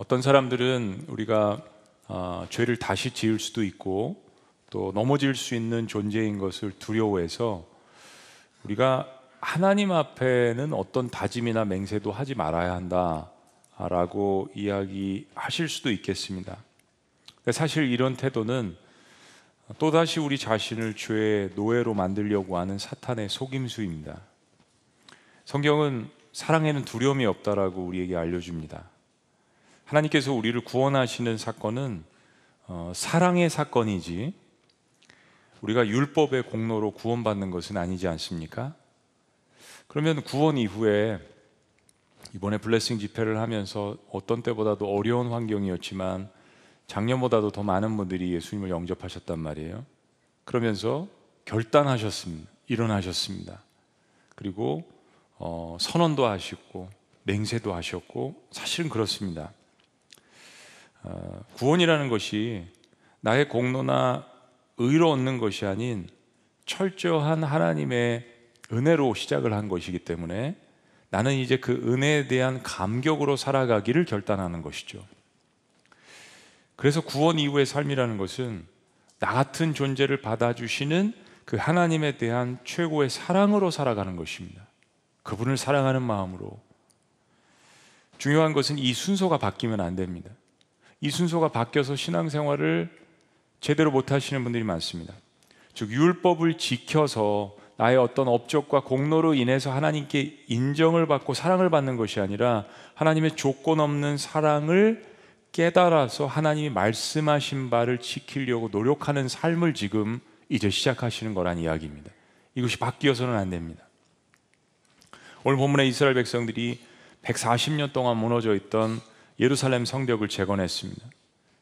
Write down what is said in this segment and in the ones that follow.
어떤 사람들은 우리가 어, 죄를 다시 지을 수도 있고 또 넘어질 수 있는 존재인 것을 두려워해서 우리가 하나님 앞에는 어떤 다짐이나 맹세도 하지 말아야 한다라고 이야기하실 수도 있겠습니다. 사실 이런 태도는 또다시 우리 자신을 죄의 노예로 만들려고 하는 사탄의 속임수입니다. 성경은 사랑에는 두려움이 없다라고 우리에게 알려줍니다. 하나님께서 우리를 구원하시는 사건은 어, 사랑의 사건이지 우리가 율법의 공로로 구원받는 것은 아니지 않습니까? 그러면 구원 이후에 이번에 블레싱 집회를 하면서 어떤 때보다도 어려운 환경이었지만 작년보다도 더 많은 분들이 예수님을 영접하셨단 말이에요. 그러면서 결단하셨습니다. 일어나셨습니다. 그리고 어, 선언도 하셨고 맹세도 하셨고 사실은 그렇습니다. 어, 구원이라는 것이 나의 공로나 의로 얻는 것이 아닌 철저한 하나님의 은혜로 시작을 한 것이기 때문에 나는 이제 그 은혜에 대한 감격으로 살아가기를 결단하는 것이죠. 그래서 구원 이후의 삶이라는 것은 나 같은 존재를 받아주시는 그 하나님에 대한 최고의 사랑으로 살아가는 것입니다. 그분을 사랑하는 마음으로. 중요한 것은 이 순서가 바뀌면 안 됩니다. 이 순서가 바뀌어서 신앙생활을 제대로 못 하시는 분들이 많습니다. 즉, 율법을 지켜서 나의 어떤 업적과 공로로 인해서 하나님께 인정을 받고 사랑을 받는 것이 아니라 하나님의 조건 없는 사랑을 깨달아서 하나님이 말씀하신 바를 지키려고 노력하는 삶을 지금 이제 시작하시는 거란 이야기입니다. 이것이 바뀌어서는 안 됩니다. 오늘 본문에 이스라엘 백성들이 140년 동안 무너져 있던 예루살렘 성벽을 재건했습니다.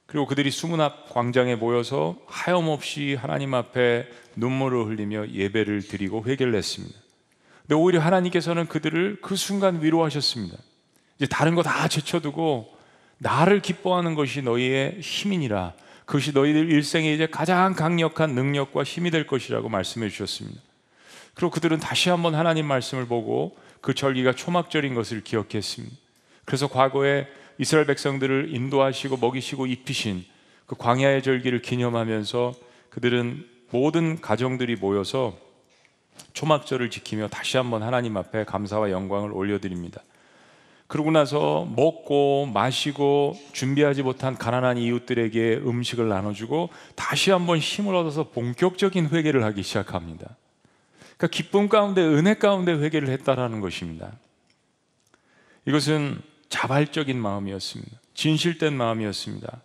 그리고 그들이 수문 앞 광장에 모여서 하염없이 하나님 앞에 눈물을 흘리며 예배를 드리고 회개를 했습니다. 근데 오히려 하나님께서는 그들을 그 순간 위로하셨습니다. 이제 다른 거 다 제쳐두고 나를 기뻐하는 것이 너희의 힘이니라. 그것이 너희들 일생에 이제 가장 강력한 능력과 힘이 될 것이라고 말씀해 주셨습니다. 그리고 그들은 다시 한번 하나님 말씀을 보고 그 절기가 초막절인 것을 기억했습니다. 그래서 과거에 이스라엘 백성들을 인도하시고 먹이시고 입히신 그 광야의 절기를 기념하면서 그들은 모든 가정들이 모여서 초막절을 지키며 다시 한번 하나님 앞에 감사와 영광을 올려드립니다. 그러고 나서 먹고 마시고 준비하지 못한 가난한 이웃들에게 음식을 나눠주고 다시 한번 힘을 얻어서 본격적인 회개를 하기 시작합니다. 그러니까 기쁨 가운데 은혜 가운데 회개를 했다라는 것입니다. 이것은 자발적인 마음이었습니다. 진실된 마음이었습니다.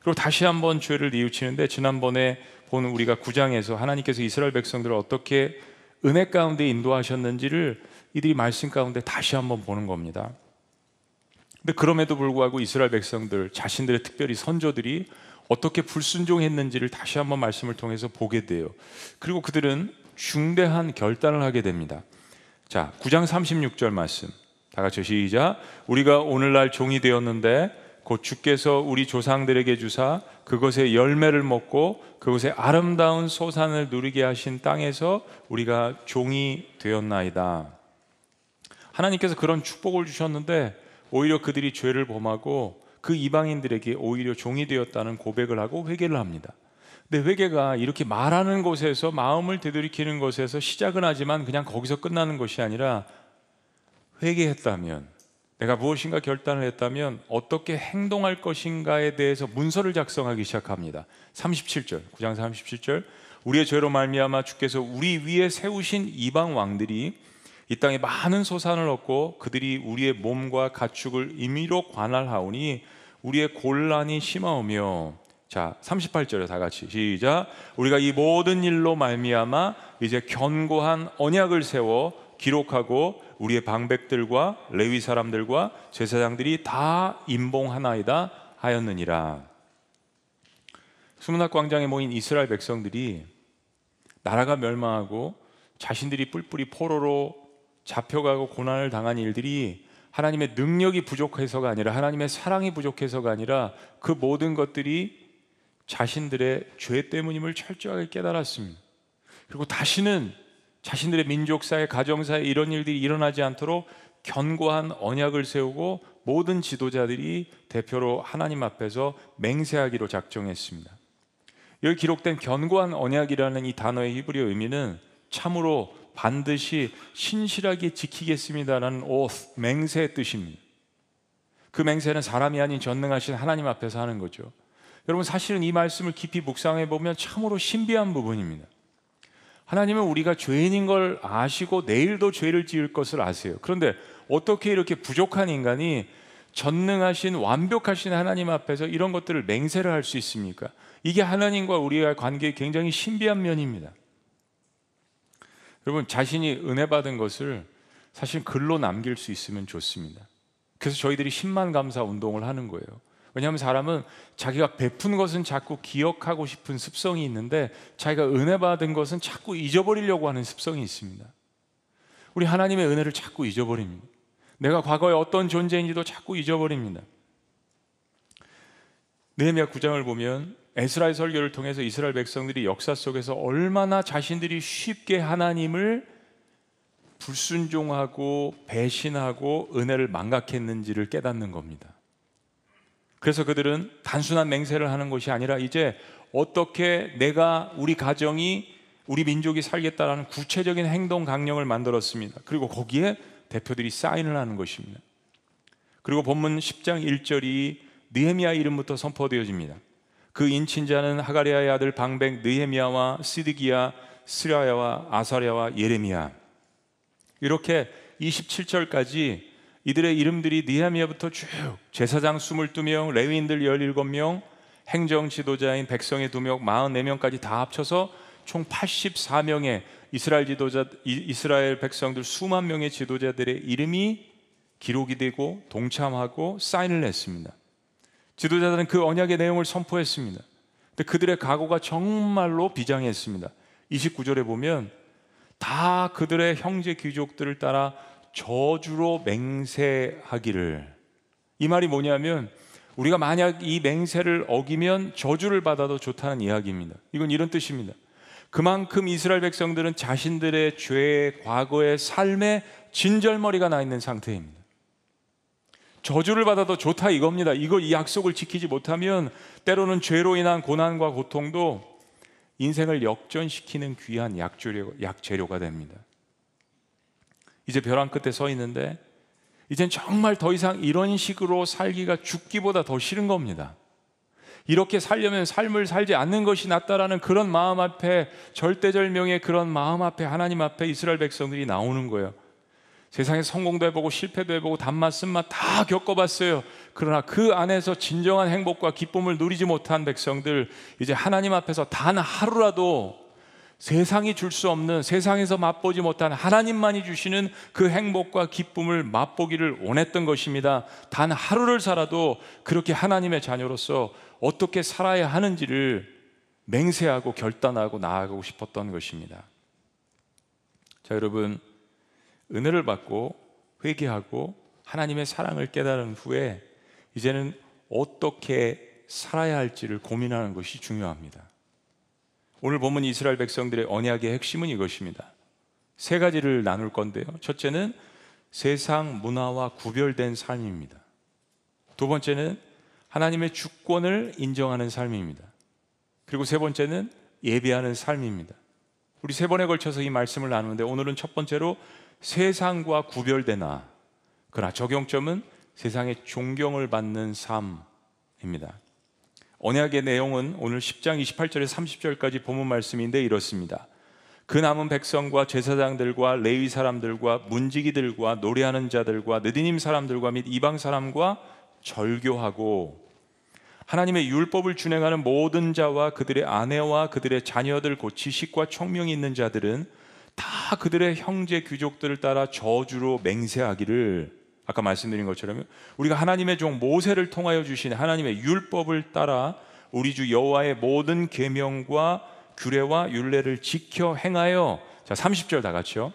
그리고 다시 한번 죄를 뉘우치는데 지난번에 본 우리가 구장에서 하나님께서 이스라엘 백성들을 어떻게 은혜 가운데 인도하셨는지를 이들이 말씀 가운데 다시 한번 보는 겁니다. 근데 그럼에도 불구하고 이스라엘 백성들 자신들의 특별히 선조들이 어떻게 불순종했는지를 다시 한번 말씀을 통해서 보게 돼요. 그리고 그들은 중대한 결단을 하게 됩니다. 자, 9장 36절 말씀. 다 같이 시작. 우리가 오늘날 종이 되었는데 곧 주께서 우리 조상들에게 주사 그것의 열매를 먹고 그것의 아름다운 소산을 누리게 하신 땅에서 우리가 종이 되었나이다. 하나님께서 그런 축복을 주셨는데 오히려 그들이 죄를 범하고 그 이방인들에게 오히려 종이 되었다는 고백을 하고 회개를 합니다. 근데 회개가 이렇게 말하는 곳에서 마음을 되돌이키는 것에서 시작은 하지만 그냥 거기서 끝나는 것이 아니라 회개했다면 내가 무엇인가 결단을 했다면 어떻게 행동할 것인가에 대해서 문서를 작성하기 시작합니다. 37절, 9장 37절. 우리의 죄로 말미암아 주께서 우리 위에 세우신 이방 왕들이 이 땅에 많은 소산을 얻고 그들이 우리의 몸과 가축을 임의로 관할하오니 우리의 곤란이 심하오며 자 38절에 다 같이 시작 우리가 이 모든 일로 말미암아 이제 견고한 언약을 세워 기록하고 우리의 방백들과 레위 사람들과 제사장들이 다 임봉하나이다 하였느니라. 수문학 광장에 모인 이스라엘 백성들이 나라가 멸망하고 자신들이 뿔뿔이 포로로 잡혀가고 고난을 당한 일들이 하나님의 능력이 부족해서가 아니라 하나님의 사랑이 부족해서가 아니라 그 모든 것들이 자신들의 죄 때문임을 철저하게 깨달았습니다. 그리고 다시는 자신들의 민족사회, 가정사회 이런 일들이 일어나지 않도록 견고한 언약을 세우고 모든 지도자들이 대표로 하나님 앞에서 맹세하기로 작정했습니다. 여기 기록된 견고한 언약이라는 이 단어의 히브리어 의미는 참으로 반드시 신실하게 지키겠습니다라는 oath, 맹세의 뜻입니다. 그 맹세는 사람이 아닌 전능하신 하나님 앞에서 하는 거죠. 여러분 사실은 이 말씀을 깊이 묵상해 보면 참으로 신비한 부분입니다. 하나님은 우리가 죄인인 걸 아시고 내일도 죄를 지을 것을 아세요. 그런데 어떻게 이렇게 부족한 인간이 전능하신 완벽하신 하나님 앞에서 이런 것들을 맹세를 할 수 있습니까? 이게 하나님과 우리의 관계의 굉장히 신비한 면입니다. 여러분 자신이 은혜 받은 것을 사실 글로 남길 수 있으면 좋습니다. 그래서 저희들이 10만 감사 운동을 하는 거예요. 왜냐하면 사람은 자기가 베푼 것은 자꾸 기억하고 싶은 습성이 있는데 자기가 은혜 받은 것은 자꾸 잊어버리려고 하는 습성이 있습니다. 우리 하나님의 은혜를 자꾸 잊어버립니다. 내가 과거에 어떤 존재인지도 자꾸 잊어버립니다. 느헤미야 9장을 보면 에스라의 설교를 통해서 이스라엘 백성들이 역사 속에서 얼마나 자신들이 쉽게 하나님을 불순종하고 배신하고 은혜를 망각했는지를 깨닫는 겁니다. 그래서 그들은 단순한 맹세를 하는 것이 아니라 이제 어떻게 내가 우리 가정이 우리 민족이 살겠다라는 구체적인 행동 강령을 만들었습니다. 그리고 거기에 대표들이 사인을 하는 것입니다. 그리고 본문 10장 1절이 느헤미야 이름부터 선포되어집니다. 그 인친자는 하가리아의 아들 방백 느헤미야와 시드기야, 스라야와 아사랴와 예레미야. 이렇게 27절까지 이들의 이름들이 니하미야부터 쭉 제사장 22명, 레위인들 17명, 행정 지도자인 백성의 2명, 44명까지 다 합쳐서 총 84명의 이스라엘 지도자 이스라엘 백성들 수만 명의 지도자들의 이름이 기록이 되고 동참하고 사인을 했습니다. 지도자들은 그 언약의 내용을 선포했습니다. 근데 그들의 각오가 정말로 비장했습니다. 29절에 보면 다 그들의 형제 귀족들을 따라 저주로 맹세하기를 이 말이 뭐냐면 우리가 만약 이 맹세를 어기면 저주를 받아도 좋다는 이야기입니다. 이건 이런 뜻입니다. 그만큼 이스라엘 백성들은 자신들의 죄, 과거의 삶에 진절머리가 나 있는 상태입니다. 저주를 받아도 좋다 이겁니다. 이거 이 약속을 지키지 못하면 때로는 죄로 인한 고난과 고통도 인생을 역전시키는 귀한 약재료, 약재료가 됩니다. 이제 벼랑 끝에 서 있는데 이젠 정말 더 이상 이런 식으로 살기가 죽기보다 더 싫은 겁니다. 이렇게 살려면 삶을 살지 않는 것이 낫다라는 그런 마음 앞에 절대절명의 그런 마음 앞에 하나님 앞에 이스라엘 백성들이 나오는 거예요. 세상에 성공도 해보고 실패도 해보고 단맛 쓴맛 다 겪어봤어요. 그러나 그 안에서 진정한 행복과 기쁨을 누리지 못한 백성들 이제 하나님 앞에서 단 하루라도 세상이 줄 수 없는 세상에서 맛보지 못한 하나님만이 주시는 그 행복과 기쁨을 맛보기를 원했던 것입니다. 단 하루를 살아도 그렇게 하나님의 자녀로서 어떻게 살아야 하는지를 맹세하고 결단하고 나아가고 싶었던 것입니다. 자, 여러분. 은혜를 받고 회개하고 하나님의 사랑을 깨달은 후에 이제는 어떻게 살아야 할지를 고민하는 것이 중요합니다. 오늘 본문 이스라엘 백성들의 언약의 핵심은 이것입니다. 세 가지를 나눌 건데요. 첫째는 세상 문화와 구별된 삶입니다. 두 번째는 하나님의 주권을 인정하는 삶입니다. 그리고 세 번째는 예배하는 삶입니다. 우리 세 번에 걸쳐서 이 말씀을 나누는데 오늘은 첫 번째로 세상과 구별되나 그러나 적용점은 세상의 존경을 받는 삶입니다. 언약의 내용은 오늘 10장 28절에 30절까지 본문 말씀인데 이렇습니다. 그 남은 백성과 제사장들과 레위 사람들과 문지기들과 노래하는 자들과 느디님 사람들과 및 이방 사람과 절교하고 하나님의 율법을 준행하는 모든 자와 그들의 아내와 그들의 자녀들 곧 지식과 총명이 있는 자들은 다 그들의 형제 귀족들을 따라 저주로 맹세하기를 아까 말씀드린 것처럼 우리가 하나님의 종 모세를 통하여 주신 하나님의 율법을 따라 우리 주 여호와의 모든 계명과 규례와 율례를 지켜 행하여 자 30절 다 같이요.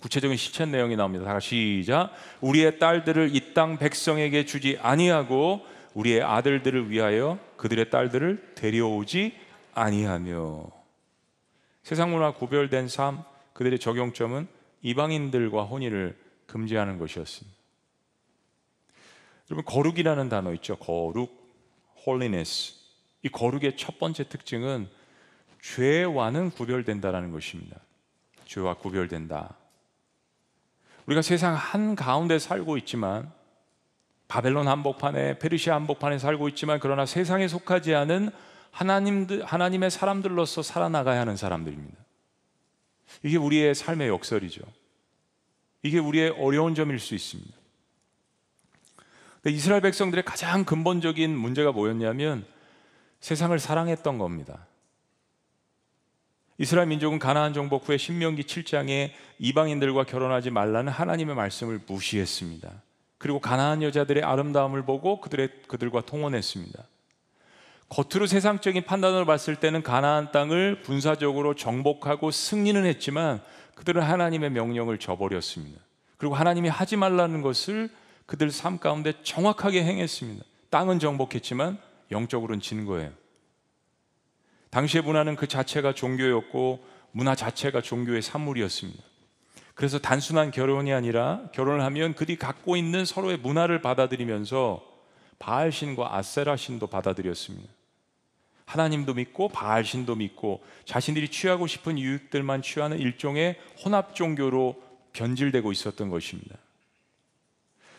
구체적인 실천 내용이 나옵니다. 다 같이 시작. 우리의 딸들을 이 땅 백성에게 주지 아니하고 우리의 아들들을 위하여 그들의 딸들을 데려오지 아니하며 세상 문화 구별된 삶 그들의 적용점은 이방인들과 혼인을 금지하는 것이었습니다. 여러분 거룩이라는 단어 있죠. 거룩, holiness. 이 거룩의 첫 번째 특징은 죄와는 구별된다라는 것입니다. 죄와 구별된다. 우리가 세상 한 가운데 살고 있지만 바벨론 한복판에 페르시아 한복판에 살고 있지만 그러나 세상에 속하지 않은 하나님들 하나님의 사람들로서 살아나가야 하는 사람들입니다. 이게 우리의 삶의 역설이죠. 이게 우리의 어려운 점일 수 있습니다. 이스라엘 백성들의 가장 근본적인 문제가 뭐였냐면 세상을 사랑했던 겁니다. 이스라엘 민족은 가나안 정복 후에 신명기 7장에 이방인들과 결혼하지 말라는 하나님의 말씀을 무시했습니다. 그리고 가나안 여자들의 아름다움을 보고 그들의 그들과 통혼했습니다. 겉으로 세상적인 판단으로 봤을 때는 가나안 땅을 군사적으로 정복하고 승리는 했지만 그들은 하나님의 명령을 저버렸습니다. 그리고 하나님이 하지 말라는 것을 그들 삶 가운데 정확하게 행했습니다. 땅은 정복했지만 영적으로는 진 거예요. 당시의 문화는 그 자체가 종교였고 문화 자체가 종교의 산물이었습니다. 그래서 단순한 결혼이 아니라 결혼을 하면 그들이 갖고 있는 서로의 문화를 받아들이면서 바알 신과 아세라 신도 받아들였습니다. 하나님도 믿고 바알신도 믿고 자신들이 취하고 싶은 유익들만 취하는 일종의 혼합 종교로 변질되고 있었던 것입니다.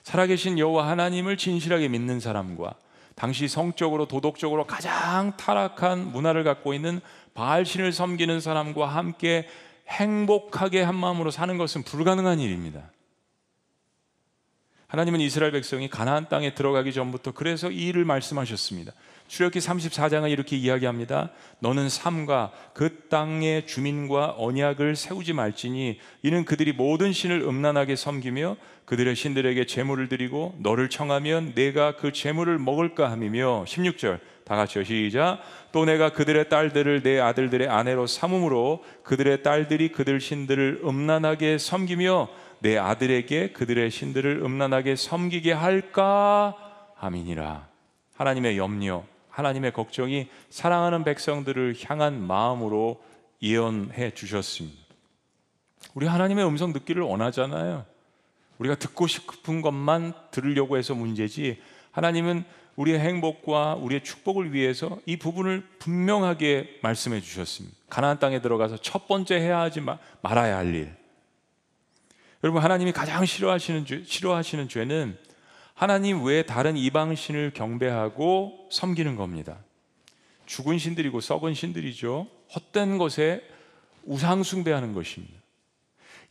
살아계신 여호와 하나님을 진실하게 믿는 사람과 당시 성적으로 도덕적으로 가장 타락한 문화를 갖고 있는 바알신을 섬기는 사람과 함께 행복하게 한 마음으로 사는 것은 불가능한 일입니다. 하나님은 이스라엘 백성이 가나안 땅에 들어가기 전부터 그래서 이 일을 말씀하셨습니다. 출애굽기 34장은 이렇게 이야기합니다. 너는 삼가 그 땅의 주민과 언약을 세우지 말지니 이는 그들이 모든 신을 음란하게 섬기며 그들의 신들에게 제물을 드리고 너를 청하면 내가 그 제물을 먹을까 함이며 16절. 다 같이요. 시작 또 내가 그들의 딸들을 내 아들들의 아내로 삼음으로 그들의 딸들이 그들 신들을 음란하게 섬기며 내 아들에게 그들의 신들을 음란하게 섬기게 할까 함이니라. 하나님의 염려 하나님의 걱정이 사랑하는 백성들을 향한 마음으로 예언해 주셨습니다. 우리 하나님의 음성 듣기를 원하잖아요. 우리가 듣고 싶은 것만 들으려고 해서 문제지 하나님은 우리의 행복과 우리의 축복을 위해서 이 부분을 분명하게 말씀해 주셨습니다. 가나안 땅에 들어가서 첫 번째 해야 하지 마, 말아야 할 일. 여러분 하나님이 가장 싫어하시는 죄, 싫어하시는 죄는 하나님 외에 다른 이방 신을 경배하고 섬기는 겁니다. 죽은 신들이고 썩은 신들이죠. 헛된 것에 우상 숭배하는 것입니다.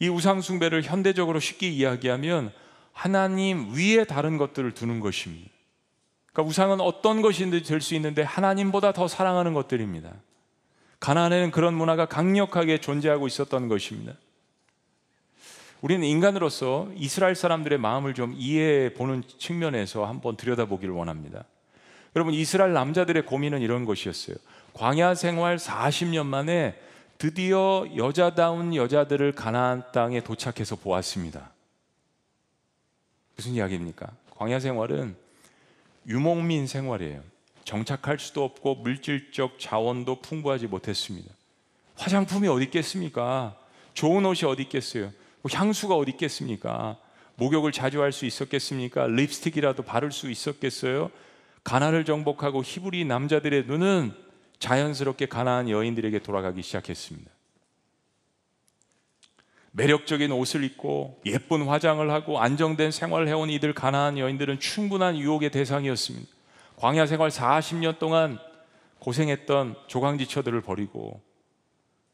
이 우상 숭배를 현대적으로 쉽게 이야기하면 하나님 위에 다른 것들을 두는 것입니다. 그러니까 우상은 어떤 것이든지 될 수 있는데 하나님보다 더 사랑하는 것들입니다. 가나안에는 그런 문화가 강력하게 존재하고 있었던 것입니다. 우리는 인간으로서 이스라엘 사람들의 마음을 좀 이해해 보는 측면에서 한번 들여다보기를 원합니다. 여러분 이스라엘 남자들의 고민은 이런 것이었어요. 광야 생활 40년 만에 드디어 여자다운 여자들을 가나안 땅에 도착해서 보았습니다. 무슨 이야기입니까? 광야 생활은 유목민 생활이에요. 정착할 수도 없고 물질적 자원도 풍부하지 못했습니다. 화장품이 어디 있겠습니까? 좋은 옷이 어디 있겠어요? 뭐 향수가 어디 있겠습니까? 목욕을 자주 할 수 있었겠습니까? 립스틱이라도 바를 수 있었겠어요? 가나를 정복하고 히브리 남자들의 눈은 자연스럽게 가나안 여인들에게 돌아가기 시작했습니다. 매력적인 옷을 입고 예쁜 화장을 하고 안정된 생활을 해온 이들 가나안 여인들은 충분한 유혹의 대상이었습니다. 광야 생활 40년 동안 고생했던 조강지처들을 버리고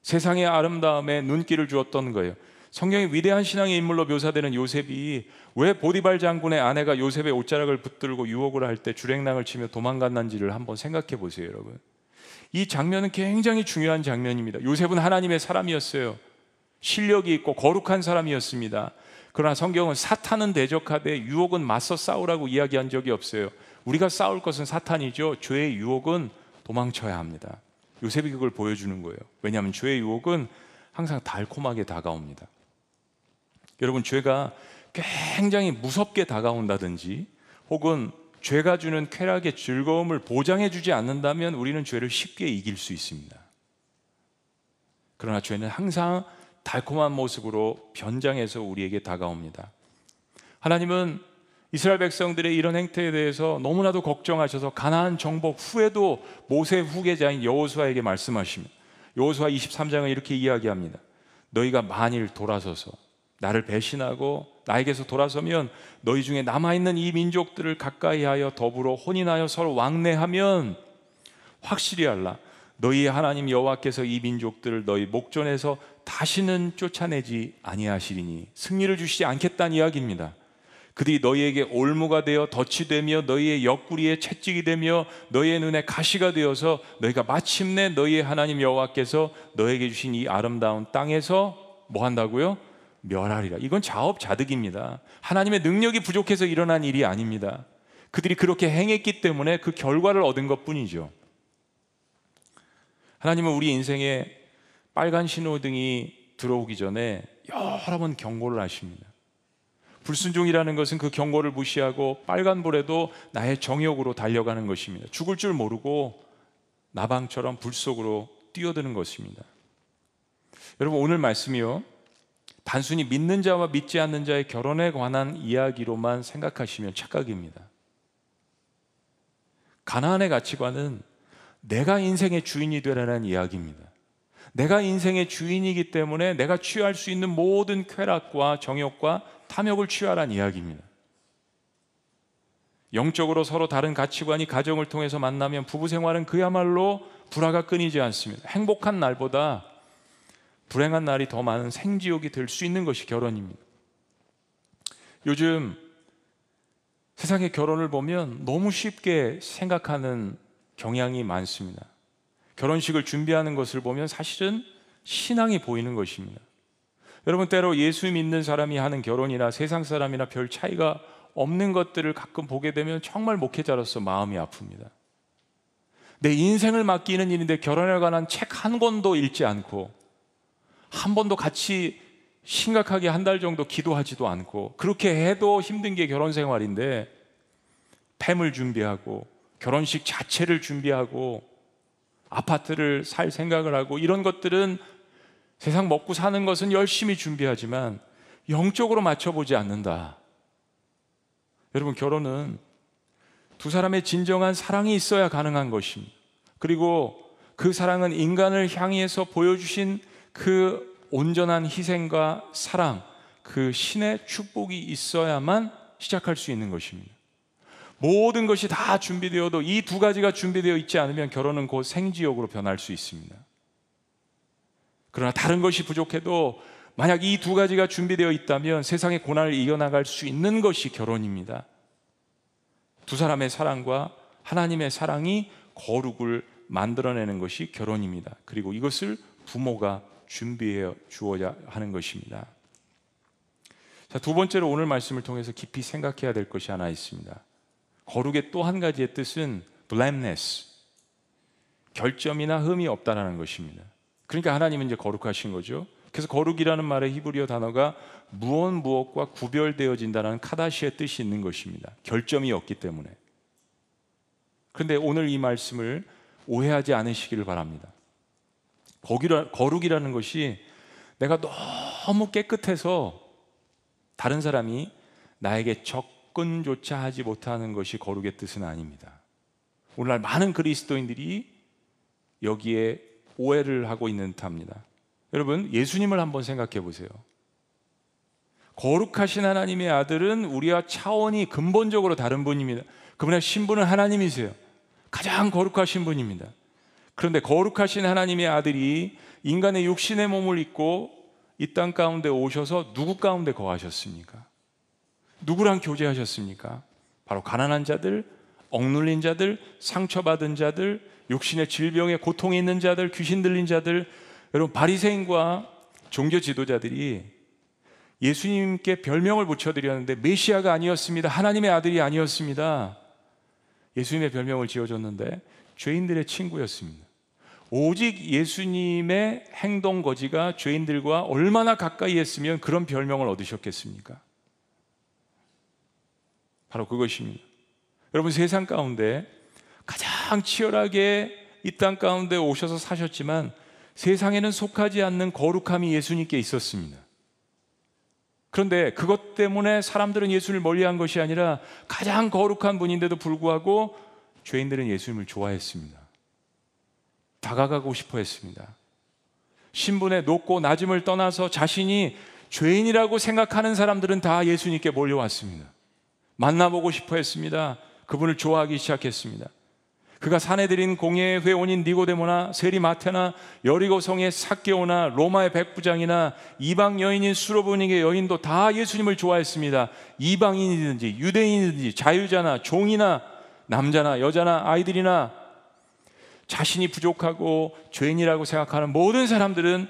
세상의 아름다움에 눈길을 주었던 거예요. 성경의 위대한 신앙의 인물로 묘사되는 요셉이 왜 보디발 장군의 아내가 요셉의 옷자락을 붙들고 유혹을 할 때 주랭랑을 치며 도망갔는지를 한번 생각해 보세요, 여러분. 이 장면은 굉장히 중요한 장면입니다. 요셉은 하나님의 사람이었어요. 실력이 있고 거룩한 사람이었습니다. 그러나 성경은 사탄은 대적하되 유혹은 맞서 싸우라고 이야기한 적이 없어요. 우리가 싸울 것은 사탄이죠. 죄의 유혹은 도망쳐야 합니다. 요셉이 그걸 보여주는 거예요. 왜냐하면 죄의 유혹은 항상 달콤하게 다가옵니다. 여러분 죄가 굉장히 무섭게 다가온다든지 혹은 죄가 주는 쾌락의 즐거움을 보장해 주지 않는다면 우리는 죄를 쉽게 이길 수 있습니다. 그러나 죄는 항상 달콤한 모습으로 변장해서 우리에게 다가옵니다. 하나님은 이스라엘 백성들의 이런 행태에 대해서 너무나도 걱정하셔서 가나안 정복 후에도 모세 후계자인 여호수아에게 말씀하십니다. 여호수아 23장은 이렇게 이야기합니다. 너희가 만일 돌아서서 나를 배신하고 나에게서 돌아서면 너희 중에 남아 있는 이 민족들을 가까이하여 더불어 혼인하여 서로 왕래하면 확실히 알라 너희의 하나님 여호와께서 이 민족들을 너희 목전에서 다시는 쫓아내지 아니하시리니 승리를 주시지 않겠다는 이야기입니다. 그들이 너희에게 올무가 되어 덫이 되며 너희의 옆구리에 채찍이 되며 너희의 눈에 가시가 되어서 너희가 마침내 너희의 하나님 여호와께서 너에게 주신 이 아름다운 땅에서 뭐 한다고요? 멸하리라. 이건 자업자득입니다. 하나님의 능력이 부족해서 일어난 일이 아닙니다. 그들이 그렇게 행했기 때문에 그 결과를 얻은 것 뿐이죠. 하나님은 우리 인생에 빨간 신호등이 들어오기 전에 여러 번 경고를 하십니다. 불순종이라는 것은 그 경고를 무시하고 빨간불에도 나의 정욕으로 달려가는 것입니다. 죽을 줄 모르고 나방처럼 불 속으로 뛰어드는 것입니다. 여러분 오늘 말씀이요. 단순히 믿는 자와 믿지 않는 자의 결혼에 관한 이야기로만 생각하시면 착각입니다. 가나안의 가치관은 내가 인생의 주인이 되라는 이야기입니다. 내가 인생의 주인이기 때문에 내가 취할 수 있는 모든 쾌락과 정욕과 탐욕을 취하라는 이야기입니다. 영적으로 서로 다른 가치관이 가정을 통해서 만나면 부부 생활은 그야말로 불화가 끊이지 않습니다. 행복한 날보다 불행한 날이 더 많은 생지옥이 될 수 있는 것이 결혼입니다. 요즘 세상의 결혼을 보면 너무 쉽게 생각하는 경향이 많습니다. 결혼식을 준비하는 것을 보면 사실은 신앙이 보이는 것입니다. 여러분 때로 예수 믿는 사람이 하는 결혼이나 세상 사람이나 별 차이가 없는 것들을 가끔 보게 되면 정말 목회자로서 마음이 아픕니다. 내 인생을 맡기는 일인데 결혼에 관한 책 한 권도 읽지 않고 한 번도 같이 심각하게 한 달 정도 기도하지도 않고 그렇게 해도 힘든 게 결혼 생활인데 팸을 준비하고 결혼식 자체를 준비하고 아파트를 살 생각을 하고 이런 것들은 세상 먹고 사는 것은 열심히 준비하지만 영적으로 맞춰보지 않는다. 여러분, 결혼은 두 사람의 진정한 사랑이 있어야 가능한 것입니다. 그리고 그 사랑은 인간을 향해서 보여주신 그 온전한 희생과 사랑, 그 신의 축복이 있어야만 시작할 수 있는 것입니다. 모든 것이 다 준비되어도 이 두 가지가 준비되어 있지 않으면 결혼은 곧 생지옥으로 변할 수 있습니다. 그러나 다른 것이 부족해도 만약 이 두 가지가 준비되어 있다면 세상의 고난을 이겨나갈 수 있는 것이 결혼입니다. 두 사람의 사랑과 하나님의 사랑이 거룩을 만들어내는 것이 결혼입니다. 그리고 이것을 부모가 준비해 주어야 하는 것입니다. 자, 두 번째로 오늘 말씀을 통해서 깊이 생각해야 될 것이 하나 있습니다. 거룩의 또 한 가지의 뜻은 blameless. 결점이나 흠이 없다라는 것입니다. 그러니까 하나님은 이제 거룩하신 거죠. 그래서 거룩이라는 말의 히브리어 단어가 무엇 무엇과 구별되어진다는 카다시의 뜻이 있는 것입니다. 결점이 없기 때문에. 그런데 오늘 이 말씀을 오해하지 않으시기를 바랍니다. 거룩이라는 것이 내가 너무 깨끗해서 다른 사람이 나에게 접근조차 하지 못하는 것이 거룩의 뜻은 아닙니다. 오늘날 많은 그리스도인들이 여기에 오해를 하고 있는 듯합니다. 여러분, 예수님을 한번 생각해 보세요. 거룩하신 하나님의 아들은 우리와 차원이 근본적으로 다른 분입니다. 그분의 신분은 하나님이세요. 가장 거룩하신 분입니다. 그런데 거룩하신 하나님의 아들이 인간의 육신의 몸을 입고 이 땅 가운데 오셔서 누구 가운데 거하셨습니까? 누구랑 교제하셨습니까? 바로 가난한 자들, 억눌린 자들, 상처받은 자들, 육신의 질병에 고통이 있는 자들, 귀신 들린 자들, 여러분 바리새인과 종교 지도자들이 예수님께 별명을 붙여드렸는데 메시아가 아니었습니다. 하나님의 아들이 아니었습니다. 예수님의 별명을 지어줬는데 죄인들의 친구였습니다. 오직 예수님의 행동 거지가 죄인들과 얼마나 가까이 했으면 그런 별명을 얻으셨겠습니까? 바로 그것입니다. 여러분 세상 가운데 가장 치열하게 이 땅 가운데 오셔서 사셨지만 세상에는 속하지 않는 거룩함이 예수님께 있었습니다. 그런데 그것 때문에 사람들은 예수를 멀리한 것이 아니라 가장 거룩한 분인데도 불구하고 죄인들은 예수님을 좋아했습니다. 다가가고 싶어 했습니다. 신분의 높고 낮음을 떠나서 자신이 죄인이라고 생각하는 사람들은 다 예수님께 몰려왔습니다. 만나보고 싶어 했습니다. 그분을 좋아하기 시작했습니다. 그가 사내들인 공예의 회원인 니고데모나 세리마테나 여리고성의 사개오나 로마의 백부장이나 이방 여인인 수로보닉의 여인도 다 예수님을 좋아했습니다. 이방인이든지 유대인이든지 자유자나 종이나 남자나 여자나 아이들이나 자신이 부족하고 죄인이라고 생각하는 모든 사람들은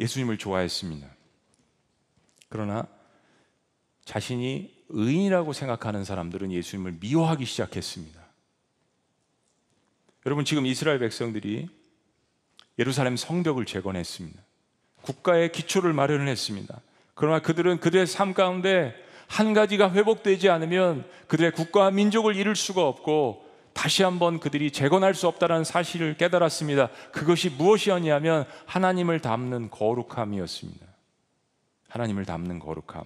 예수님을 좋아했습니다. 그러나 자신이 의인이라고 생각하는 사람들은 예수님을 미워하기 시작했습니다. 여러분 지금 이스라엘 백성들이 예루살렘 성벽을 재건했습니다. 국가의 기초를 마련을 했습니다. 그러나 그들은 그들의 삶 가운데 한 가지가 회복되지 않으면 그들의 국가와 민족을 이룰 수가 없고 다시 한번 그들이 재건할 수 없다는 사실을 깨달았습니다. 그것이 무엇이었냐면 하나님을 닮는 거룩함이었습니다. 하나님을 닮는 거룩함.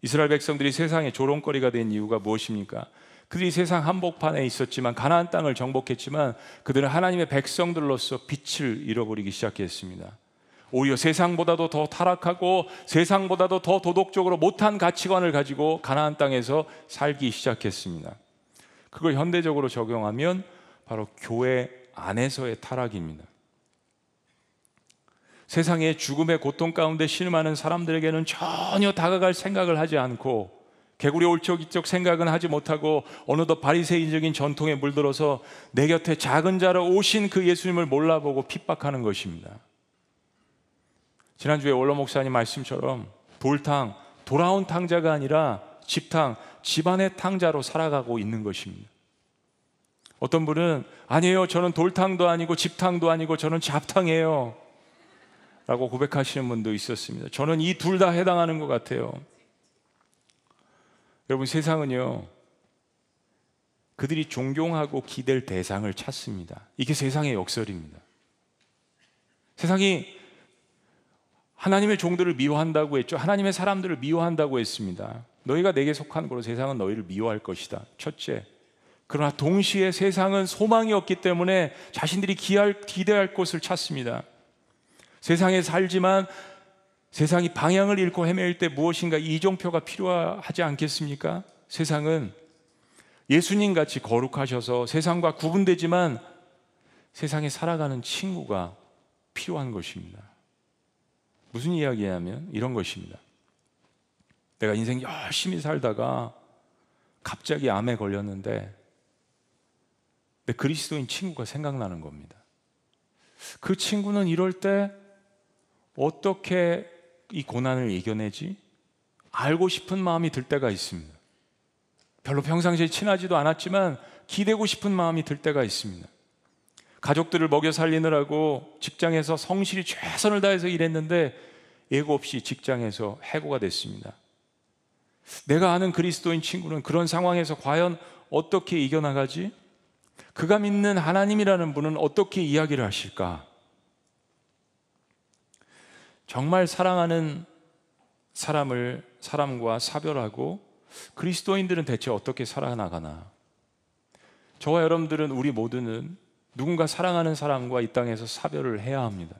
이스라엘 백성들이 세상의 조롱거리가 된 이유가 무엇입니까? 그들이 세상 한복판에 있었지만 가나안 땅을 정복했지만 그들은 하나님의 백성들로서 빛을 잃어버리기 시작했습니다. 오히려 세상보다도 더 타락하고 세상보다도 더 도덕적으로 못한 가치관을 가지고 가나안 땅에서 살기 시작했습니다. 그걸 현대적으로 적용하면 바로 교회 안에서의 타락입니다. 세상의 죽음의 고통 가운데 신음하는 사람들에게는 전혀 다가갈 생각을 하지 않고 개구리 올적이적 생각은 하지 못하고 어느덧 바리새인적인 전통에 물들어서 내 곁에 작은 자로 오신 그 예수님을 몰라보고 핍박하는 것입니다. 지난주에 원로 목사님 말씀처럼 돌탕 돌아온 탕자가 아니라 집탕 집안의 탕자로 살아가고 있는 것입니다. 어떤 분은 아니에요. 저는 돌탕도 아니고 집탕도 아니고 저는 잡탕이에요. 라고 고백하시는 분도 있었습니다. 저는 이 둘 다 해당하는 것 같아요. 여러분 세상은요. 그들이 존경하고 기댈 대상을 찾습니다. 이게 세상의 역설입니다. 세상이 하나님의 종들을 미워한다고 했죠. 하나님의 사람들을 미워한다고 했습니다. 너희가 내게 속한 거로 세상은 너희를 미워할 것이다. 첫째. 그러나 동시에 세상은 소망이 없기 때문에 자신들이 기할, 기대할 곳을 찾습니다. 세상에 살지만 세상이 방향을 잃고 헤맬 때 무엇인가 이종표가 필요하지 않겠습니까? 세상은 예수님 같이 거룩하셔서 세상과 구분되지만 세상에 살아가는 친구가 필요한 것입니다. 무슨 이야기냐면 이런 것입니다. 내가 인생 열심히 살다가 갑자기 암에 걸렸는데 내 그리스도인 친구가 생각나는 겁니다. 그 친구는 이럴 때 어떻게 이 고난을 이겨내지? 알고 싶은 마음이 들 때가 있습니다. 별로 평상시에 친하지도 않았지만 기대고 싶은 마음이 들 때가 있습니다. 가족들을 먹여 살리느라고 직장에서 성실히 최선을 다해서 일했는데 예고 없이 직장에서 해고가 됐습니다. 내가 아는 그리스도인 친구는 그런 상황에서 과연 어떻게 이겨나가지? 그가 믿는 하나님이라는 분은 어떻게 이야기를 하실까? 정말 사랑하는 사람을 사람과 사별하고 그리스도인들은 대체 어떻게 살아나가나? 저와 여러분들은 우리 모두는 누군가 사랑하는 사람과 이 땅에서 사별을 해야 합니다.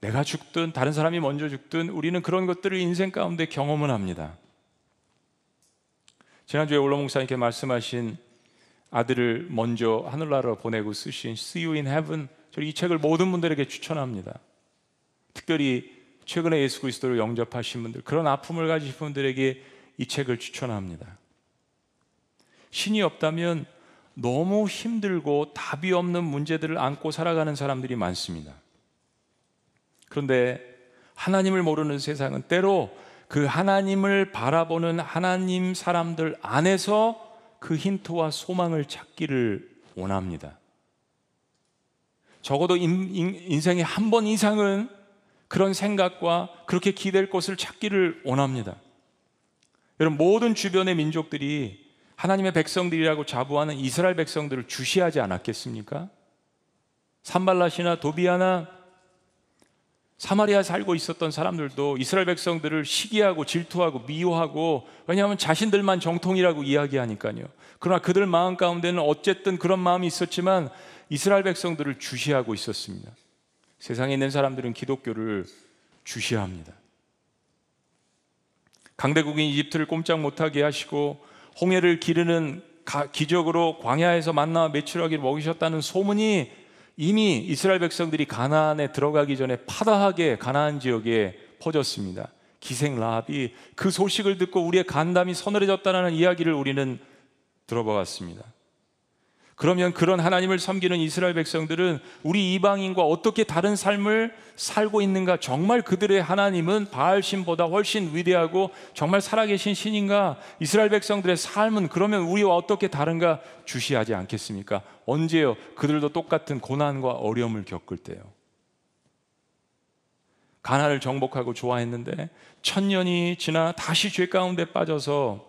내가 죽든 다른 사람이 먼저 죽든 우리는 그런 것들을 인생 가운데 경험을 합니다. 지난주에 올로 목사님께 말씀하신 아들을 먼저 하늘나라로 보내고 쓰신 See You in Heaven 저이 책을 모든 분들에게 추천합니다. 특별히 최근에 예수 그리스도를 영접하신 분들 그런 아픔을 가지신 분들에게 이 책을 추천합니다. 신이 없다면 너무 힘들고 답이 없는 문제들을 안고 살아가는 사람들이 많습니다. 그런데 하나님을 모르는 세상은 때로 그 하나님을 바라보는 하나님 사람들 안에서 그 힌트와 소망을 찾기를 원합니다. 적어도 인, 인 생에 한 번 이상은 그런 생각과 그렇게 기댈 곳을 찾기를 원합니다. 여러분, 모든 주변의 민족들이 하나님의 백성들이라고 자부하는 이스라엘 백성들을 주시하지 않았겠습니까? 산발라시나 도비아나 사마리아 살고 있었던 사람들도 이스라엘 백성들을 시기하고 질투하고 미워하고 왜냐하면 자신들만 정통이라고 이야기하니까요. 그러나 그들 마음 가운데는 어쨌든 그런 마음이 있었지만 이스라엘 백성들을 주시하고 있었습니다. 세상에 있는 사람들은 기독교를 주시합니다. 강대국인 이집트를 꼼짝 못하게 하시고 홍해를 기르는 기적으로 광야에서 만나 매출하기를 먹이셨다는 소문이 이미 이스라엘 백성들이 가나안에 들어가기 전에 파다하게 가나안 지역에 퍼졌습니다. 기생 라합이 그 소식을 듣고 우리의 간담이 서늘해졌다는 이야기를 우리는 들어보았습니다. 그러면 그런 하나님을 섬기는 이스라엘 백성들은 우리 이방인과 어떻게 다른 삶을 살고 있는가? 정말 그들의 하나님은 바알 신보다 훨씬 위대하고 정말 살아계신 신인가? 이스라엘 백성들의 삶은 그러면 우리와 어떻게 다른가? 주시하지 않겠습니까? 언제요? 그들도 똑같은 고난과 어려움을 겪을 때요. 가나를 정복하고 좋아했는데 천년이 지나 다시 죄 가운데 빠져서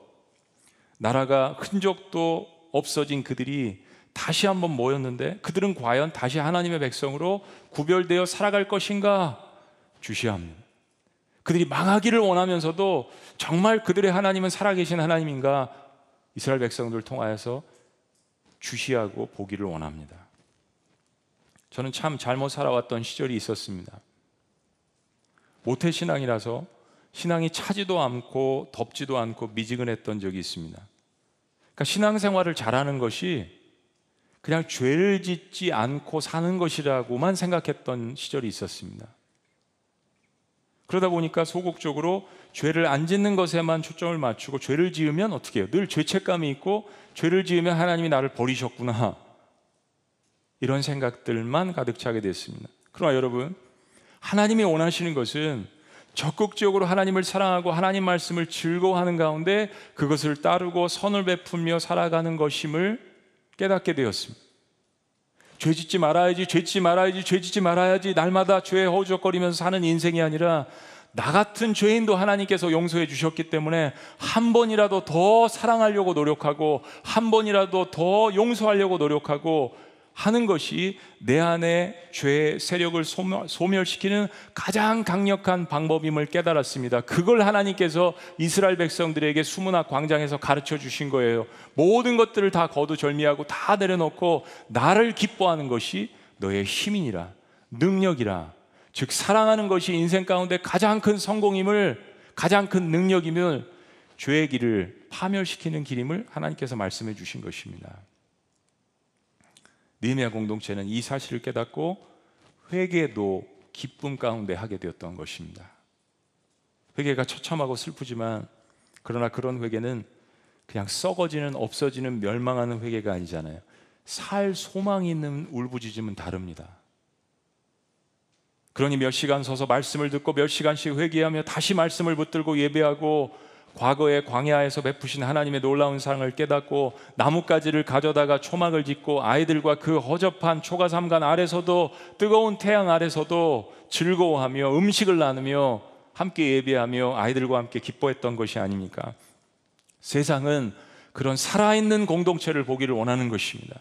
나라가 흔적도 없어진 그들이 다시 한번 모였는데 그들은 과연 다시 하나님의 백성으로 구별되어 살아갈 것인가 주시합니다. 그들이 망하기를 원하면서도 정말 그들의 하나님은 살아계신 하나님인가 이스라엘 백성들 통하여서 주시하고 보기를 원합니다. 저는 참 잘못 살아왔던 시절이 있었습니다. 모태 신앙이라서 신앙이 차지도 않고 덥지도 않고 미지근했던 적이 있습니다. 그러니까 신앙생활을 잘하는 것이 그냥 죄를 짓지 않고 사는 것이라고만 생각했던 시절이 있었습니다. 그러다 보니까 소극적으로 죄를 안 짓는 것에만 초점을 맞추고 죄를 지으면 어떻게 해요? 늘 죄책감이 있고 죄를 지으면 하나님이 나를 버리셨구나. 이런 생각들만 가득 차게 됐습니다. 그러나 여러분, 하나님이 원하시는 것은 적극적으로 하나님을 사랑하고 하나님 말씀을 즐거워하는 가운데 그것을 따르고 선을 베풀며 살아가는 것임을 깨닫게 되었습니다. 죄 짓지 말아야지, 죄 짓지 말아야지, 죄 짓지 말아야지, 날마다 죄에 허우적거리면서 사는 인생이 아니라 나 같은 죄인도 하나님께서 용서해 주셨기 때문에 한 번이라도 더 사랑하려고 노력하고 한 번이라도 더 용서하려고 노력하고 하는 것이 내 안에 죄의 세력을 소멸시키는 가장 강력한 방법임을 깨달았습니다. 그걸 하나님께서 이스라엘 백성들에게 수문학 광장에서 가르쳐 주신 거예요. 모든 것들을 다 거두절미하고 다 내려놓고 나를 기뻐하는 것이 너의 힘이니라, 능력이라. 즉, 사랑하는 것이 인생 가운데 가장 큰 성공임을, 가장 큰 능력임을 죄의 길을 파멸시키는 길임을 하나님께서 말씀해 주신 것입니다. 느헤미야 공동체는 이 사실을 깨닫고 회개도 기쁨 가운데 하게 되었던 것입니다. 회개가 처참하고 슬프지만 그러나 그런 회개는 그냥 썩어지는 없어지는 멸망하는 회개가 아니잖아요. 살 소망이 있는 울부짖음은 다릅니다. 그러니 몇 시간 서서 말씀을 듣고 몇 시간씩 회개하며 다시 말씀을 붙들고 예배하고 과거의 광야에서 베푸신 하나님의 놀라운 사랑을 깨닫고 나뭇가지를 가져다가 초막을 짓고 아이들과 그 허접한 초가삼간 아래서도 뜨거운 태양 아래서도 즐거워하며 음식을 나누며 함께 예배하며 아이들과 함께 기뻐했던 것이 아닙니까? 세상은 그런 살아있는 공동체를 보기를 원하는 것입니다.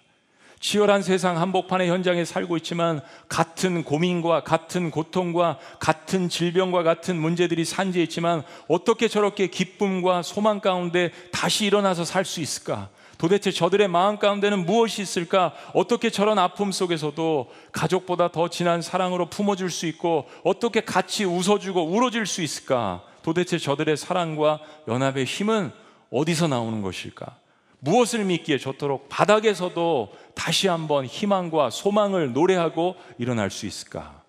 치열한 세상 한복판의 현장에 살고 있지만 같은 고민과 같은 고통과 같은 질병과 같은 문제들이 산지에 있지만 어떻게 저렇게 기쁨과 소망 가운데 다시 일어나서 살 수 있을까? 도대체 저들의 마음 가운데는 무엇이 있을까? 어떻게 저런 아픔 속에서도 가족보다 더 진한 사랑으로 품어줄 수 있고 어떻게 같이 웃어주고 울어줄 수 있을까? 도대체 저들의 사랑과 연합의 힘은 어디서 나오는 것일까? 무엇을 믿기에 좋도록 바닥에서도 다시 한번 희망과 소망을 노래하고 일어날 수 있을까?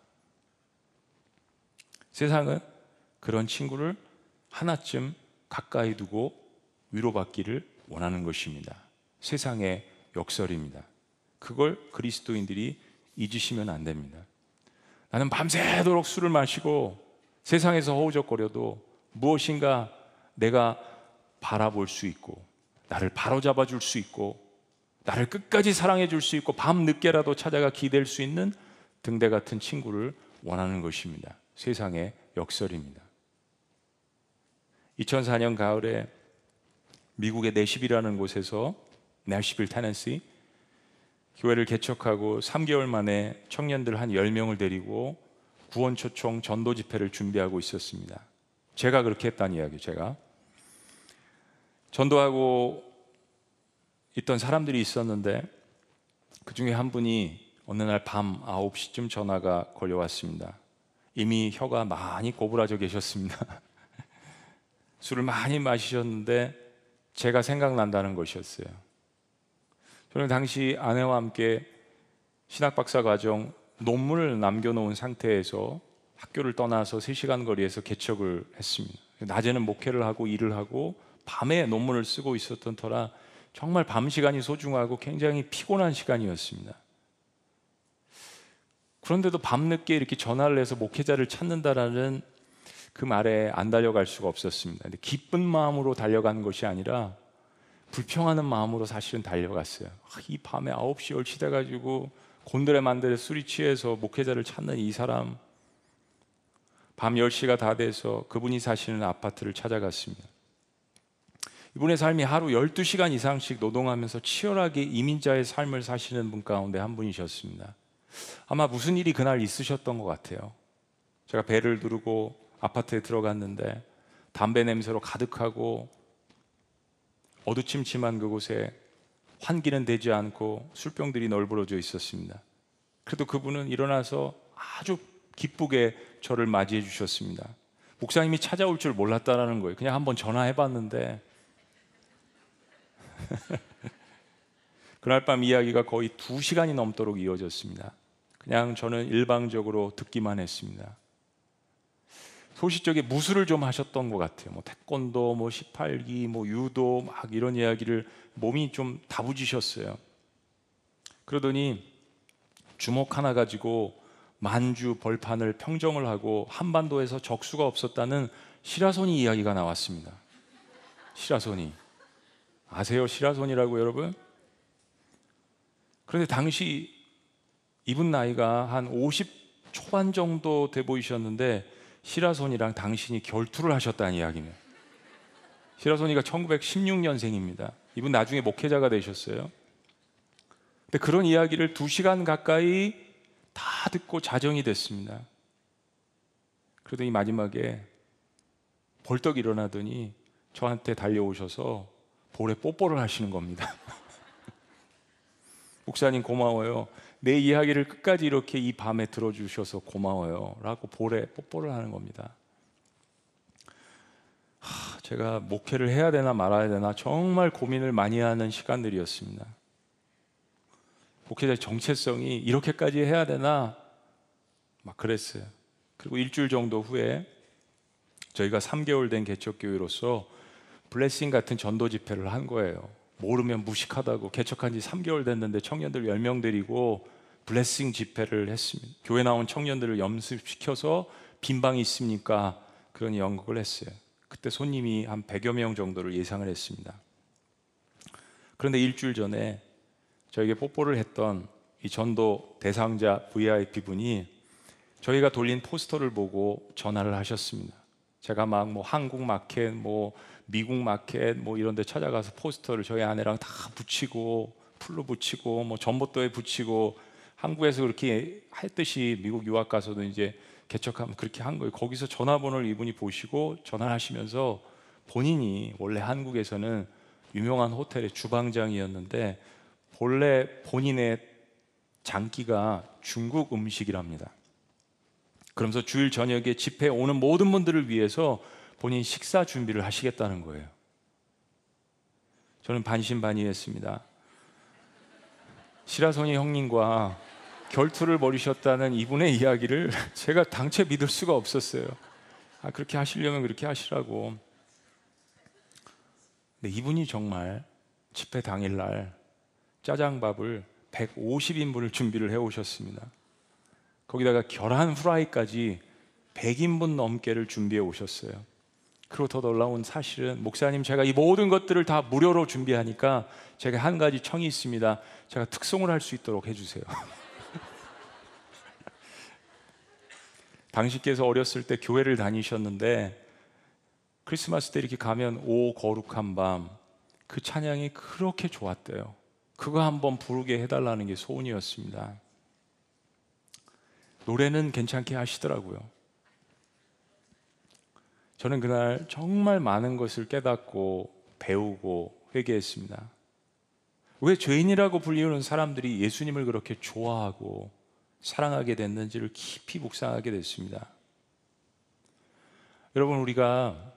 세상은 그런 친구를 하나쯤 가까이 두고 위로받기를 원하는 것입니다. 세상의 역설입니다. 그걸 그리스도인들이 잊으시면 안 됩니다. 나는 밤새도록 술을 마시고 세상에서 허우적거려도 무엇인가 내가 바라볼 수 있고 나를 바로잡아 줄 수 있고 나를 끝까지 사랑해 줄 수 있고 밤 늦게라도 찾아가 기댈 수 있는 등대 같은 친구를 원하는 것입니다. 세상의 역설입니다. 2004년 가을에 미국의 내십이라는 곳에서 내시빌 테네시 교회를 개척하고 3개월 만에 청년들 한 10명을 데리고 구원초청 전도 집회를 준비하고 있었습니다. 제가 그렇게 했다는 이야기 제가 전도하고 있던 사람들이 있었는데 그 중에 한 분이 어느 날 밤 9시쯤 전화가 걸려왔습니다. 이미 혀가 많이 고부라져 계셨습니다. 술을 많이 마시셨는데 제가 생각난다는 것이었어요. 저는 당시 아내와 함께 신학박사 과정 논문을 남겨놓은 상태에서 학교를 떠나서 3시간 거리에서 개척을 했습니다. 낮에는 목회를 하고 일을 하고 밤에 논문을 쓰고 있었던 터라 정말 밤 시간이 소중하고 굉장히 피곤한 시간이었습니다. 그런데도 밤늦게 이렇게 전화를 해서 목회자를 찾는다라는 그 말에 안 달려갈 수가 없었습니다. 근데 기쁜 마음으로 달려간 것이 아니라 불평하는 마음으로 사실은 달려갔어요. 아, 이 밤에 9시, 10시 돼가지고 곤드레 만드레 술이 취해서 목회자를 찾는 이 사람 밤 10시가 다 돼서 그분이 사시는 아파트를 찾아갔습니다. 이분의 삶이 하루 12시간 이상씩 노동하면서 치열하게 이민자의 삶을 사시는 분 가운데 한 분이셨습니다. 아마 무슨 일이 그날 있으셨던 것 같아요. 제가 배를 누르고 아파트에 들어갔는데 담배 냄새로 가득하고 어두침침한 그곳에 환기는 되지 않고 술병들이 널브러져 있었습니다. 그래도 그분은 일어나서 아주 기쁘게 저를 맞이해 주셨습니다. 목사님이 찾아올 줄 몰랐다라는 거예요. 그냥 한번 전화해 봤는데 그날 밤 이야기가 거의 두 시간이 넘도록 이어졌습니다. 그냥 저는 일방적으로 듣기만 했습니다. 소시적에 무술을 좀 하셨던 것 같아요. 뭐 태권도, 뭐 18기, 뭐 유도 막 이런 이야기를 몸이 좀 다부지셨어요. 그러더니 주먹 하나 가지고 만주 벌판을 평정을 하고 한반도에서 적수가 없었다는 시라소니 이야기가 나왔습니다. 시라소니 아세요? 시라소니라고 여러분? 그런데 당시 이분 나이가 한 50 초반 정도 돼 보이셨는데 시라손이랑 당신이 결투를 하셨다는 이야기네요. 시라손이가 1916년생입니다. 이분 나중에 목회자가 되셨어요. 근데 그런 이야기를 두 시간 가까이 다 듣고 자정이 됐습니다. 그러더니 마지막에 벌떡 일어나더니 저한테 달려오셔서 볼에 뽀뽀를 하시는 겁니다. 목사님 고마워요. 내 이야기를 끝까지 이렇게 이 밤에 들어주셔서 고마워요. 라고 볼에 뽀뽀를 하는 겁니다. 하, 제가 목회를 해야 되나 말아야 되나 정말 고민을 많이 하는 시간들이었습니다. 목회자의 정체성이 이렇게까지 해야 되나 막 그랬어요. 그리고 일주일 정도 후에 저희가 3개월 된 개척교회로서 블레싱 같은 전도 집회를 한 거예요. 모르면 무식하다고 개척한 지 3개월 됐는데 청년들 10명 데리고 블레싱 집회를 했습니다. 교회 나온 청년들을 연습시켜서 빈방이 있습니까? 그런 연극을 했어요. 그때 손님이 한 100여 명 정도를 예상을 했습니다. 그런데 일주일 전에 저에게 뽀뽀를 했던 이 전도 대상자 VIP 분이 저희가 돌린 포스터를 보고 전화를 하셨습니다. 제가 막 뭐 한국 마켓, 뭐 미국 마켓 뭐 이런 데 찾아가서 포스터를 저희 아내랑 다 붙이고 풀로 붙이고 뭐 전봇도에 붙이고 한국에서 그렇게 했듯이 미국 유학 가서도 이제 개척하면 그렇게 한 거예요. 거기서 전화번호를 이분이 보시고 전화를 하시면서 본인이 원래 한국에서는 유명한 호텔의 주방장이었는데 본래 본인의 장기가 중국 음식이랍니다. 그러면서 주일 저녁에 집회에 오는 모든 분들을 위해서 본인 식사 준비를 하시겠다는 거예요. 저는 반신반의했습니다. 시라소니 형님과 결투를 벌이셨다는 이분의 이야기를 제가 당최 믿을 수가 없었어요. 아, 그렇게 하시려면 그렇게 하시라고. 근데 이분이 정말 집회 당일날 짜장밥을 150인분을 준비를 해 오셨습니다. 거기다가 계란 후라이까지 100인분 넘게를 준비해 오셨어요. 그리고 더 놀라운 사실은 목사님 제가 이 모든 것들을 다 무료로 준비하니까 제가 한 가지 청이 있습니다. 제가 특송을 할 수 있도록 해주세요. 당신께서 어렸을 때 교회를 다니셨는데 크리스마스 때 이렇게 가면 오 거룩한 밤 그 찬양이 그렇게 좋았대요. 그거 한번 부르게 해달라는 게 소원이었습니다. 노래는 괜찮게 하시더라고요. 저는 그날 정말 많은 것을 깨닫고 배우고 회개했습니다. 왜 죄인이라고 불리우는 사람들이 예수님을 그렇게 좋아하고 사랑하게 됐는지를 깊이 묵상하게 됐습니다. 여러분, 우리가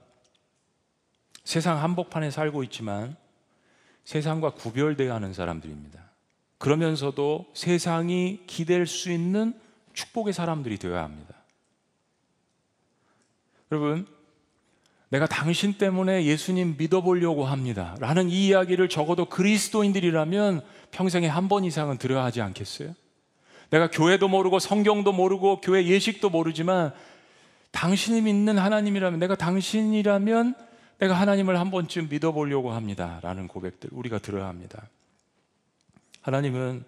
세상 한복판에 살고 있지만 세상과 구별되어 하는 사람들입니다. 그러면서도 세상이 기댈 수 있는 축복의 사람들이 되어야 합니다. 여러분, 내가 당신 때문에 예수님 믿어보려고 합니다. 라는 이 이야기를 적어도 그리스도인들이라면 평생에 한 번 이상은 들어야 하지 않겠어요? 내가 교회도 모르고 성경도 모르고 교회 예식도 모르지만 당신이 믿는 하나님이라면 내가 당신이라면 내가 하나님을 한 번쯤 믿어보려고 합니다. 라는 고백들 우리가 들어야 합니다. 하나님은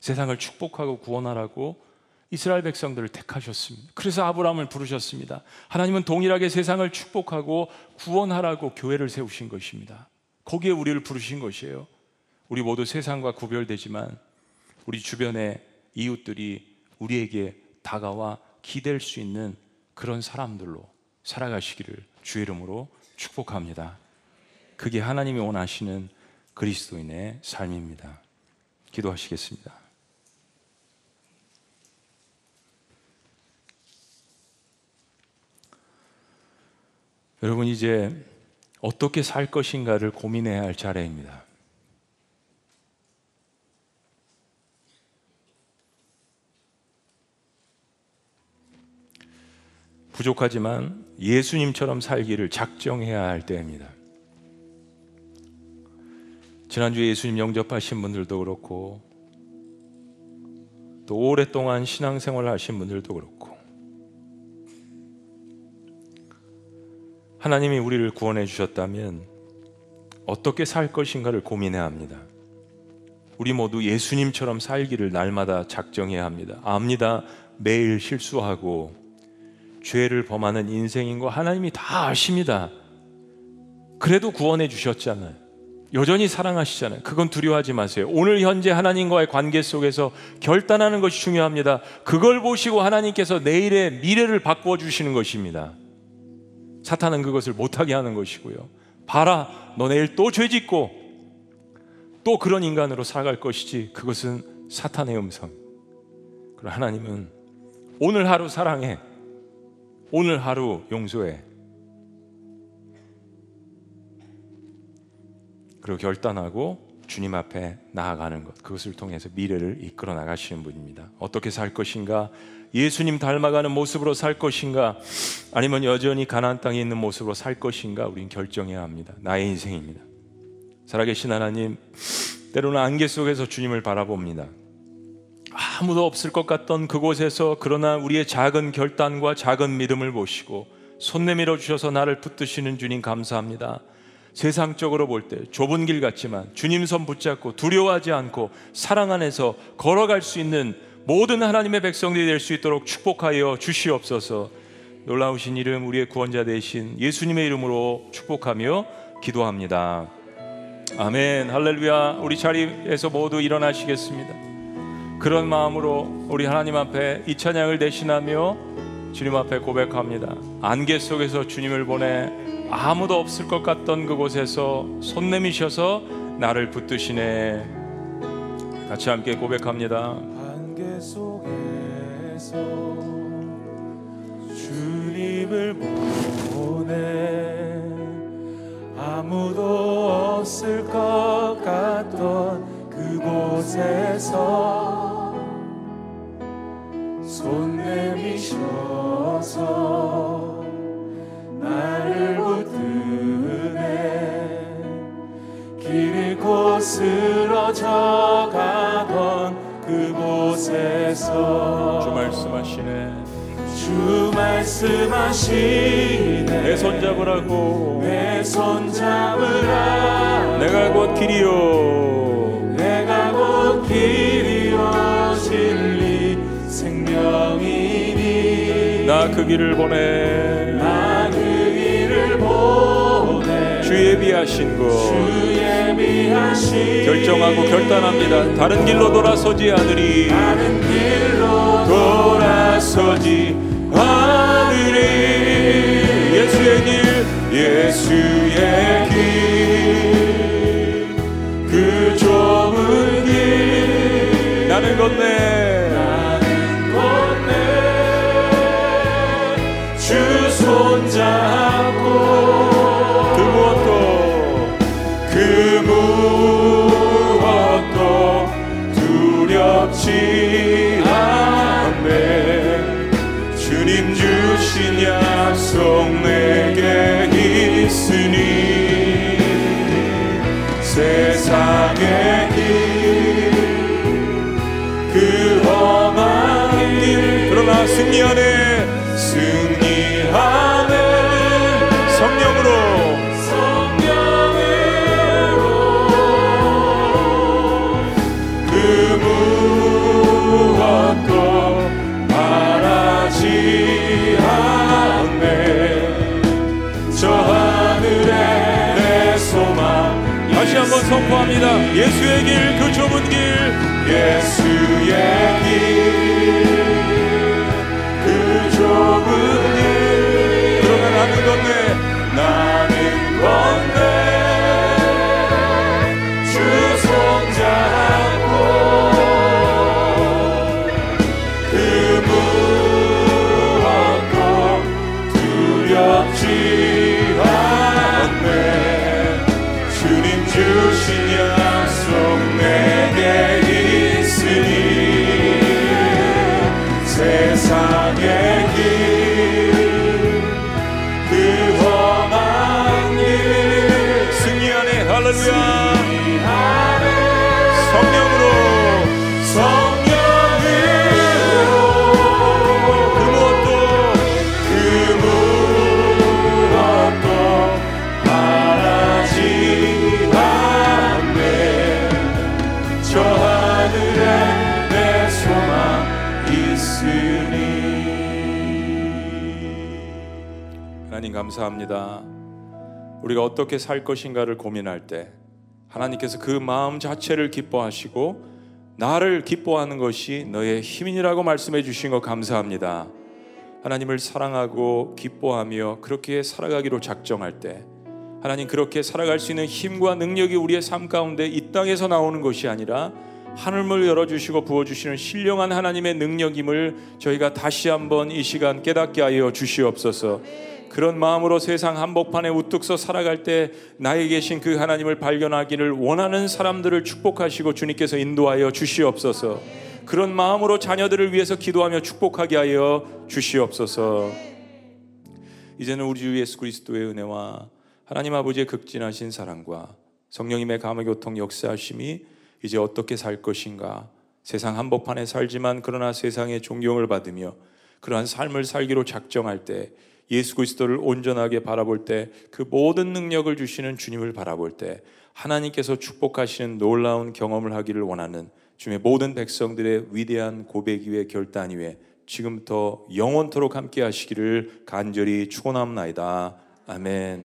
세상을 축복하고 구원하라고 이스라엘 백성들을 택하셨습니다. 그래서 아브라함을 부르셨습니다. 하나님은 동일하게 세상을 축복하고 구원하라고 교회를 세우신 것입니다. 거기에 우리를 부르신 것이에요. 우리 모두 세상과 구별되지만 우리 주변의 이웃들이 우리에게 다가와 기댈 수 있는 그런 사람들로 살아가시기를 주의 이름으로 축복합니다. 그게 하나님이 원하시는 그리스도인의 삶입니다. 기도하시겠습니다. 여러분 이제 어떻게 살 것인가를 고민해야 할 차례입니다. 부족하지만 예수님처럼 살기를 작정해야 할 때입니다. 지난주에 예수님 영접하신 분들도 그렇고 또 오랫동안 신앙생활을 하신 분들도 그렇고 하나님이 우리를 구원해 주셨다면 어떻게 살 것인가를 고민해야 합니다. 우리 모두 예수님처럼 살기를 날마다 작정해야 합니다. 압니다. 매일 실수하고 죄를 범하는 인생인 거 하나님이 다 아십니다. 그래도 구원해 주셨잖아요. 여전히 사랑하시잖아요. 그건 두려워하지 마세요. 오늘 현재 하나님과의 관계 속에서 결단하는 것이 중요합니다. 그걸 보시고 하나님께서 내일의 미래를 바꾸어 주시는 것입니다. 사탄은 그것을 못하게 하는 것이고요. 봐라, 너 내일 또 죄짓고 또 그런 인간으로 살아갈 것이지. 그것은 사탄의 음성. 그러나 하나님은 오늘 하루 사랑해. 오늘 하루 용서해. 그리고 결단하고 주님 앞에 나아가는 것. 그것을 통해서 미래를 이끌어 나가시는 분입니다. 어떻게 살 것인가? 예수님 닮아가는 모습으로 살 것인가? 아니면 여전히 가나안 땅에 있는 모습으로 살 것인가? 우린 결정해야 합니다. 나의 인생입니다. 살아계신 하나님, 때로는 안개 속에서 주님을 바라봅니다. 아무도 없을 것 같던 그곳에서 그러나 우리의 작은 결단과 작은 믿음을 보시고 손 내밀어 주셔서 나를 붙드시는 주님 감사합니다. 세상적으로 볼 때 좁은 길 같지만 주님 손 붙잡고 두려워하지 않고 사랑 안에서 걸어갈 수 있는 모든 하나님의 백성들이 될 수 있도록 축복하여 주시옵소서. 놀라우신 이름 우리의 구원자 되신 예수님의 이름으로 축복하며 기도합니다. 아멘. 할렐루야. 우리 자리에서 모두 일어나시겠습니다. 그런 마음으로 우리 하나님 앞에 이 찬양을 대신하며 주님 앞에 고백합니다. 안개 속에서 주님을 보내 아무도 없을 것 같던 그곳에서 손 내미셔서 나를 붙드시네. 같이 함께 고백합니다. 안개 속에서 주님을 보내 아무도 없을 것 같던 그곳에서 손 내미셔서 나를 붙드네 길 잃고 쓰러져 가던 그곳에서 주 말씀하시네. 주 말씀하시네. 내 손 잡으라고. 내 손 잡으라. 내가 곧 길이요. 길이요. 진리 생명이니. 나 그 길을 보내 주의 비하신 것. 결정하고 결단합니다. 다른 길로 돌아서지 않으리. 다른 길로 돌아서지 않으리. 예수의 길 예수의 길. 그 좁은 길. 나는 건네. 나는 건네. 주 손잡고 그러나 하나님 감사합니다. 우리가 어떻게 살 것인가를 고민할 때 하나님께서 그 마음 자체를 기뻐하시고 나를 기뻐하는 것이 너의 힘이라고 말씀해 주신 것 감사합니다. 하나님을 사랑하고 기뻐하며 그렇게 살아가기로 작정할 때 하나님 그렇게 살아갈 수 있는 힘과 능력이 우리의 삶 가운데 이 땅에서 나오는 것이 아니라 하늘을 열어주시고 부어주시는 신령한 하나님의 능력임을 저희가 다시 한번 이 시간 깨닫게 하여 주시옵소서. 그런 마음으로 세상 한복판에 우뚝 서 살아갈 때 나에 계신 그 하나님을 발견하기를 원하는 사람들을 축복하시고 주님께서 인도하여 주시옵소서. 그런 마음으로 자녀들을 위해서 기도하며 축복하게 하여 주시옵소서. 이제는 우리 주 예수 그리스도의 은혜와 하나님 아버지의 극진하신 사랑과 성령님의 감화 교통 역사하심이 이제 어떻게 살 것인가 세상 한복판에 살지만 그러나 세상의 존경을 받으며 그러한 삶을 살기로 작정할 때 예수 그리스도를 온전하게 바라볼 때 그 모든 능력을 주시는 주님을 바라볼 때 하나님께서 축복하시는 놀라운 경험을 하기를 원하는 주의 모든 백성들의 위대한 고백 위에 결단 위에 지금부터 영원토록 함께 하시기를 간절히 축원합나이다. 아멘.